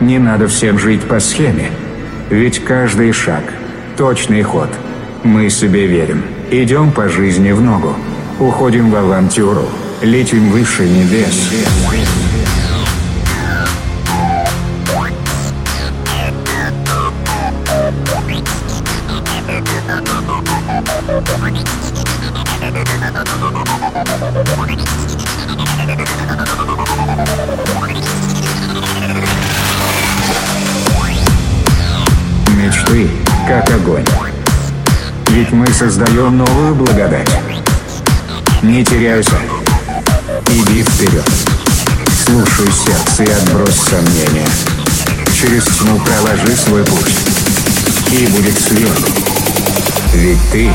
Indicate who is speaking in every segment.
Speaker 1: Не надо всем жить по схеме. Ведь каждый шаг – точный ход. Мы себе верим. Идем по жизни в ногу. Уходим в авантюру. Летим выше небес. Мечты, как огонь. Ведь мы создаем новую благодать. Не теряйся. Иди вперед. Слушай сердце и отбрось сомнения. Через тьму проложи свой путь. И будет свет. Ведь ты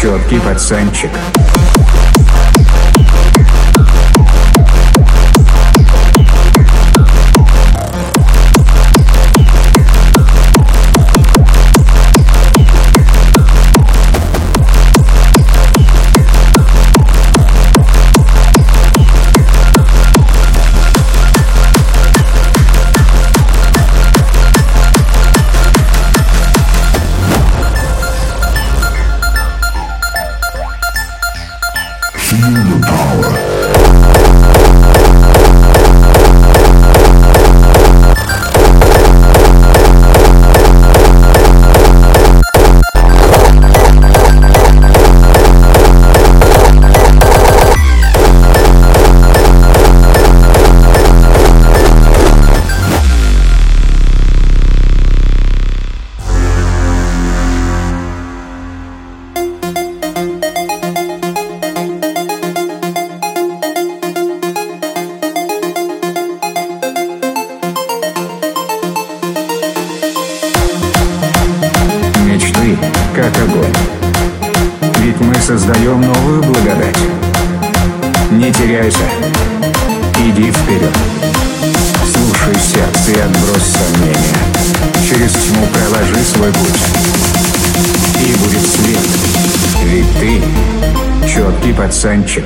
Speaker 1: четкий пацанчик. Как огонь. Ведь мы создаем новую благодать. Не теряйся. Иди вперед. Слушай сердце и отбрось сомнения. Через тьму проложи свой путь. И будет свет. Ведь ты четкий пацанчик.